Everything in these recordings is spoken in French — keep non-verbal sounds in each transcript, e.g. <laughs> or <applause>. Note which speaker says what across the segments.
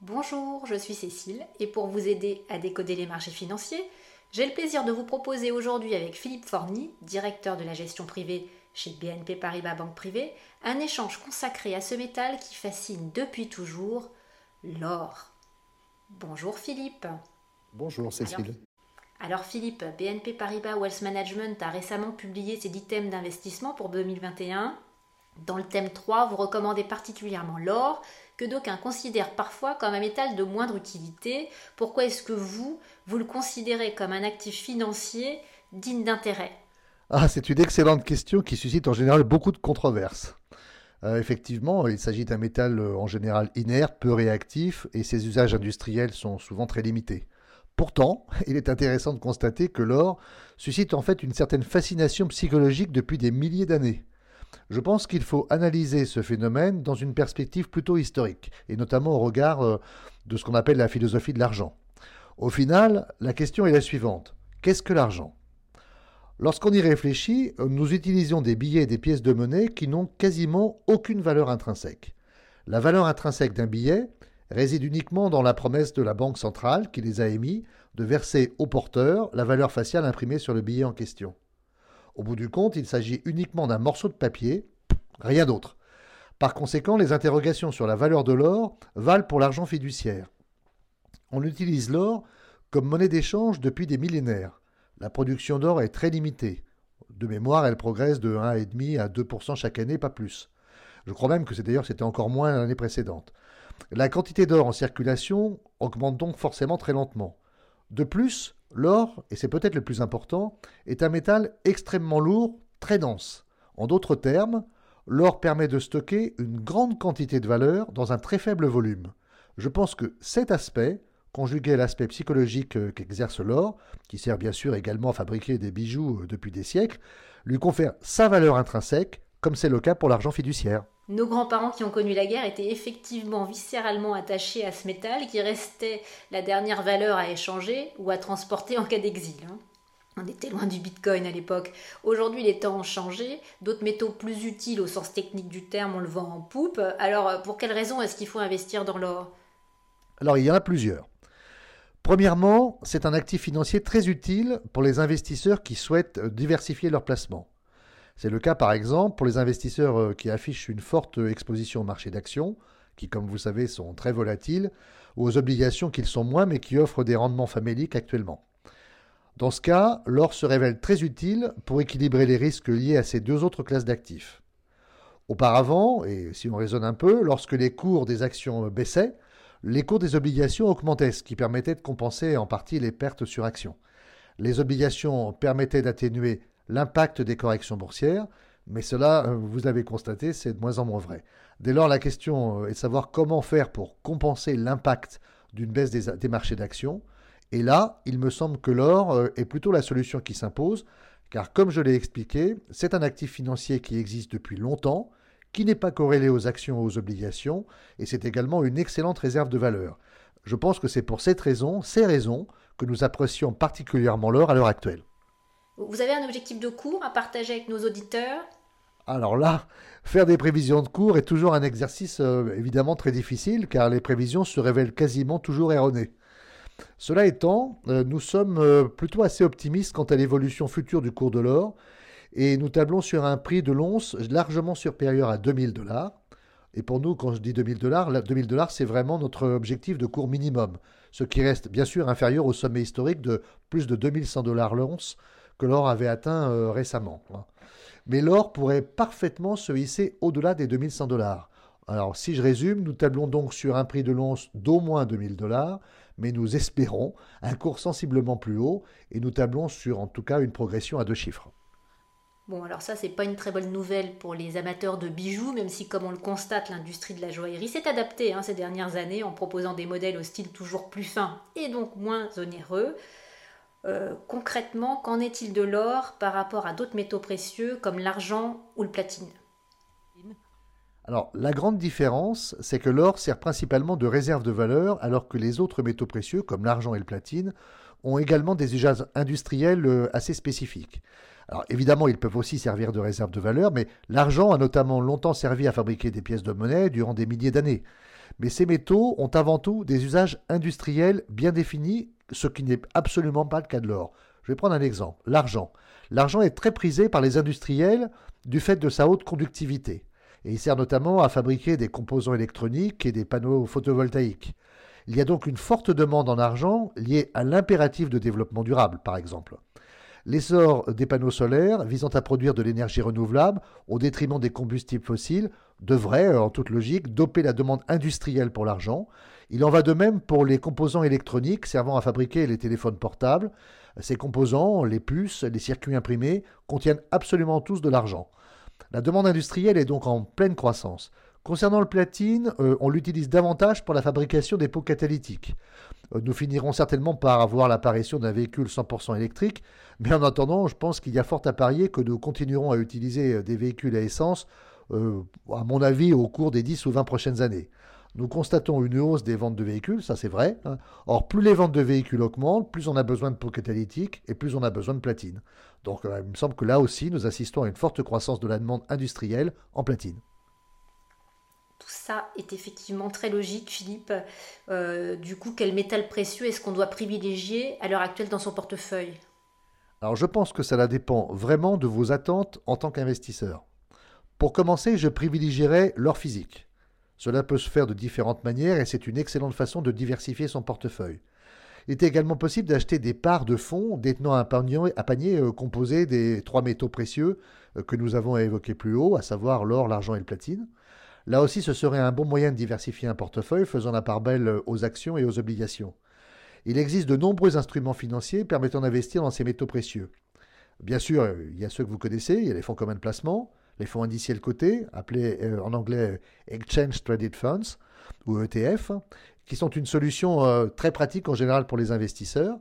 Speaker 1: Bonjour, je suis Cécile et pour vous aider à décoder les marchés financiers, j'ai le plaisir de vous proposer aujourd'hui avec Philippe Forny, directeur de la gestion privée chez BNP Paribas Banque Privée, un échange consacré à ce métal qui fascine depuis toujours, l'or. Bonjour Philippe.
Speaker 2: Bonjour Cécile.
Speaker 1: Alors, Philippe, BNP Paribas Wealth Management a récemment publié ses 10 thèmes d'investissement pour 2021. Dans le thème 3, vous recommandez particulièrement l'or, que d'aucuns considèrent parfois comme un métal de moindre utilité. Pourquoi est-ce que vous, vous le considérez comme un actif financier digne d'intérêt?
Speaker 2: Ah, c'est une excellente question qui suscite en général beaucoup de controverses. Euh, effectivement, il s'agit d'un métal euh, en général inerte, peu réactif, et ses usages industriels sont souvent très limités. Pourtant, <laughs> il est intéressant de constater que l'or suscite en fait une certaine fascination psychologique depuis des milliers d'années. Je pense qu'il faut analyser ce phénomène dans une perspective plutôt historique, et notamment au regard euh, de ce qu'on appelle la philosophie de l'argent. Au final, la question est la suivante. Qu'est-ce que l'argent? Lorsqu'on y réfléchit, nous utilisons des billets et des pièces de monnaie qui n'ont quasiment aucune valeur intrinsèque. La valeur intrinsèque d'un billet réside uniquement dans la promesse de la banque centrale qui les a émis de verser au porteur la valeur faciale imprimée sur le billet en question. Au bout du compte, il s'agit uniquement d'un morceau de papier, rien d'autre. Par conséquent, les interrogations sur la valeur de l'or valent pour l'argent fiduciaire. On utilise l'or comme monnaie d'échange depuis des millénaires. La production d'or est très limitée. De mémoire, elle progresse de 1,5 à 2% chaque année, pas plus. Je crois même que c'est d'ailleurs c'était encore moins l'année précédente. La quantité d'or en circulation augmente donc forcément très lentement. De plus, l'or, et c'est peut-être le plus important, est un métal extrêmement lourd, très dense. En d'autres termes, l'or permet de stocker une grande quantité de valeur dans un très faible volume. Je pense que cet aspect conjugué à l'aspect psychologique euh, qu'exerce l'or, qui sert bien sûr également à fabriquer des bijoux euh, depuis des siècles, lui confère sa valeur intrinsèque, comme c'est le cas pour l'argent fiduciaire.
Speaker 1: Nos grands-parents qui ont connu la guerre étaient effectivement viscéralement attachés à ce métal qui restait la dernière valeur à échanger ou à transporter en cas d'exil. Hein. On était loin du Bitcoin à l'époque. Aujourd'hui, les temps ont changé. D'autres métaux plus utiles au sens technique du terme, on le vend en poupe. Alors, pour quelles raisons est-ce qu'il faut investir dans l'or?
Speaker 2: Alors, il y en a plusieurs. Premièrement, c'est un actif financier très utile pour les investisseurs qui souhaitent diversifier leurs placements. C'est le cas par exemple pour les investisseurs euh, qui affichent une forte exposition au marché d'actions, qui comme vous savez sont très volatiles, ou aux obligations qu'ils sont moins mais qui offrent des rendements faméliques actuellement. Dans ce cas, l'or se révèle très utile pour équilibrer les risques liés à ces deux autres classes d'actifs. Auparavant, et si on raisonne un peu, lorsque les cours des actions baissaient, les cours des obligations augmentaient, ce qui permettait de compenser en partie les pertes sur actions. Les obligations permettaient d'atténuer l'impact des corrections boursières, mais cela, euh, vous avez constaté, c'est de moins en moins vrai. Dès lors, la question euh, est de savoir comment faire pour compenser l'impact d'une baisse des, marchés d'actions. Et là, il me semble que l'or euh, est plutôt la solution qui s'impose, car comme je l'ai expliqué, c'est un actif financier qui existe depuis longtemps, qui n'est pas corrélé aux actions ou aux obligations, et c'est également une excellente réserve de valeur. Je pense que c'est pour cette raison, ces raisons, que nous apprécions particulièrement l'or à l'heure actuelle.
Speaker 1: Vous avez un objectif de cours à partager avec nos auditeurs
Speaker 2: alors là, faire des prévisions de cours est toujours un exercice euh, évidemment très difficile car les prévisions se révèlent quasiment toujours erronées. Cela étant, euh, nous sommes euh, plutôt assez optimistes quant à l'évolution future du cours de l'or et nous tablons sur un prix de l'once largement supérieur à 2000 dollars. Et pour nous, quand je dis 2000 dollars, 2000 dollars, c'est vraiment notre objectif de cours minimum, ce qui reste bien sûr inférieur au sommet historique de plus de 2100 dollars l'once que l'or avait atteint euh, récemment. Hein. Mais l'or pourrait parfaitement se hisser au-delà des 2100 dollars. Alors, si je résume, nous tablons donc sur un prix de l'once d'au moins 2000 dollars, mais nous espérons un cours sensiblement plus haut et nous tablons sur en tout cas une progression à deux chiffres.
Speaker 1: Bon, alors ça, c'est pas une très bonne nouvelle pour les amateurs de bijoux, même si, comme on le constate, l'industrie de la joaillerie s'est adaptée hein, ces dernières années en proposant des modèles au style toujours plus fin et donc moins onéreux. Euh, concrètement, qu'en est-il de l'or par rapport à d'autres métaux précieux comme l'argent ou le platine?
Speaker 2: Alors, la grande différence, c'est que l'or sert principalement de réserve de valeur, alors que les autres métaux précieux, comme l'argent et le platine, ont également des usages industriels euh, assez spécifiques. Alors évidemment, ils peuvent aussi servir de réserve de valeur, mais l'argent a notamment longtemps servi à fabriquer des pièces de monnaie durant des milliers d'années. Mais ces métaux ont avant tout des usages industriels bien définis, ce qui n'est absolument pas le cas de l'or. Je vais prendre un exemple, l'argent. L'argent est très prisé par les industriels du fait de sa haute conductivité. Et il sert notamment à fabriquer des composants électroniques et des panneaux photovoltaïques. Il y a donc une forte demande en argent liée à l'impératif de développement durable, par exemple. L'essor des panneaux solaires visant à produire de l'énergie renouvelable au détriment des combustibles fossiles devrait, en toute logique, doper la demande industrielle pour l'argent. Il en va de même pour les composants électroniques servant à fabriquer les téléphones portables. Ces composants, les puces, les circuits imprimés, contiennent absolument tous de l'argent. La demande industrielle est donc en pleine croissance. Concernant le platine, euh, on l'utilise davantage pour la fabrication des pots catalytiques. Euh, nous finirons certainement par avoir l'apparition d'un véhicule 100% électrique, mais en attendant, je pense qu'il y a fort à parier que nous continuerons à utiliser euh, des véhicules à essence, à mon avis, au cours des 10 ou 20 prochaines années. Nous constatons une hausse des ventes de véhicules, ça c'est vrai. Hein. Or, plus les ventes de véhicules augmentent, plus on a besoin de pots catalytiques et plus on a besoin de platine. Donc, il me semble que là aussi, nous assistons à une forte croissance de la demande industrielle en platine.
Speaker 1: Tout ça est effectivement très logique, Philippe. Euh, du coup, quel métal précieux est-ce qu'on doit privilégier à l'heure actuelle dans son portefeuille?
Speaker 2: Alors, je pense que cela dépend vraiment de vos attentes en tant qu'investisseur. Pour commencer, je privilégierais l'or physique. Cela peut se faire de différentes manières et c'est une excellente façon de diversifier son portefeuille. Il est également possible d'acheter des parts de fonds détenant un panier, euh, composé des trois métaux précieux euh, que nous avons évoqués plus haut, à savoir l'or, l'argent et le platine. Là aussi, ce serait un bon moyen de diversifier un portefeuille faisant la part belle aux actions et aux obligations. Il existe de nombreux instruments financiers permettant d'investir dans ces métaux précieux. Bien sûr, il y a ceux que vous connaissez, il y a les fonds communs de placement, les fonds indiciels cotés, appelés euh, en anglais Exchange Traded Funds, ou ETF, qui sont une solution euh, très pratique en général pour les investisseurs.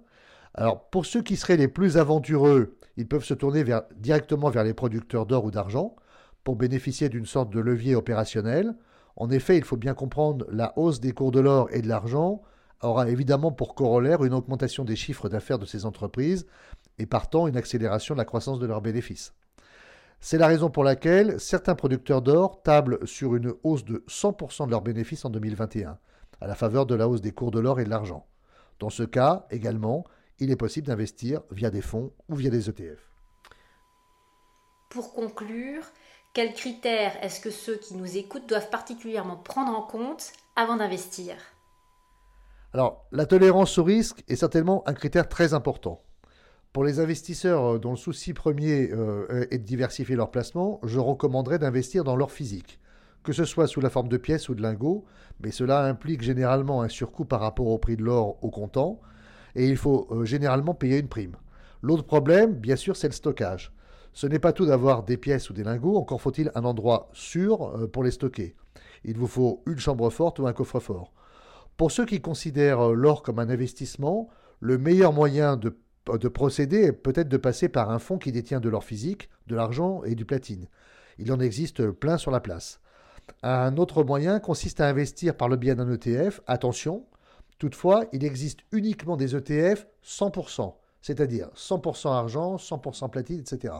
Speaker 2: Alors, pour ceux qui seraient les plus aventureux, ils peuvent se tourner directement vers les producteurs d'or ou d'argent pour bénéficier d'une sorte de levier opérationnel. En effet, il faut bien comprendre, la hausse des cours de l'or et de l'argent aura évidemment pour corollaire une augmentation des chiffres d'affaires de ces entreprises et partant une accélération de la croissance de leurs bénéfices. C'est la raison pour laquelle certains producteurs d'or tablent sur une hausse de 100% de leurs bénéfices en 2021, à la faveur de la hausse des cours de l'or et de l'argent. Dans ce cas, également, il est possible d'investir via des fonds ou via des ETF.
Speaker 1: Pour conclure, quels critères est-ce que ceux qui nous écoutent doivent particulièrement prendre en compte avant d'investir?
Speaker 2: Alors, la tolérance au risque est certainement un critère très important. Pour les investisseurs euh, dont le souci premier euh, est de diversifier leur placement, je recommanderais d'investir dans l'or physique, que ce soit sous la forme de pièces ou de lingots, mais cela implique généralement un surcoût par rapport au prix de l'or au comptant, et il faut euh, généralement payer une prime. L'autre problème, bien sûr, c'est le stockage. Ce n'est pas tout d'avoir des pièces ou des lingots, encore faut-il un endroit sûr pour les stocker. Il vous faut une chambre forte ou un coffre-fort. Pour ceux qui considèrent l'or comme un investissement, le meilleur moyen de, de procéder peut-être de passer par un fonds qui détient de l'or physique, de l'argent et du platine. Il en existe plein sur la place. Un autre moyen consiste à investir par le biais d'un ETF. Attention, toutefois, il existe uniquement des ETF 100%, c'est-à-dire 100% argent, 100% platine, etc.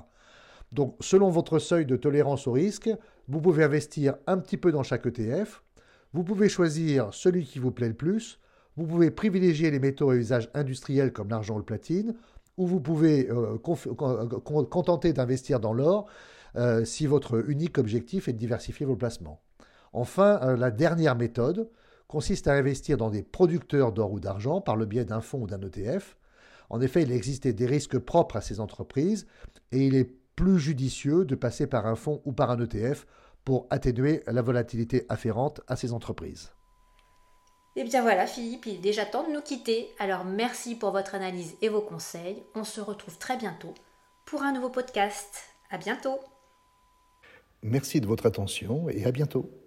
Speaker 2: Donc, selon votre seuil de tolérance au risque, vous pouvez investir un petit peu dans chaque ETF. Vous pouvez choisir celui qui vous plaît le plus. Vous pouvez privilégier les métaux à usage industriel comme l'argent ou le platine. Ou vous pouvez euh, contenter d'investir dans l'or euh, si votre unique objectif est de diversifier vos placements. Enfin, euh, la dernière méthode consiste à investir dans des producteurs d'or ou d'argent par le biais d'un fonds ou d'un ETF. En effet, il existe des risques propres à ces entreprises et il est plus judicieux de passer par un fonds ou par un ETF pour atténuer la volatilité afférente à ces entreprises.
Speaker 1: Et eh bien voilà Philippe, il est déjà temps de nous quitter. Alors merci pour votre analyse et vos conseils. On se retrouve très bientôt pour un nouveau podcast. À bientôt.
Speaker 2: Merci de votre attention et à bientôt.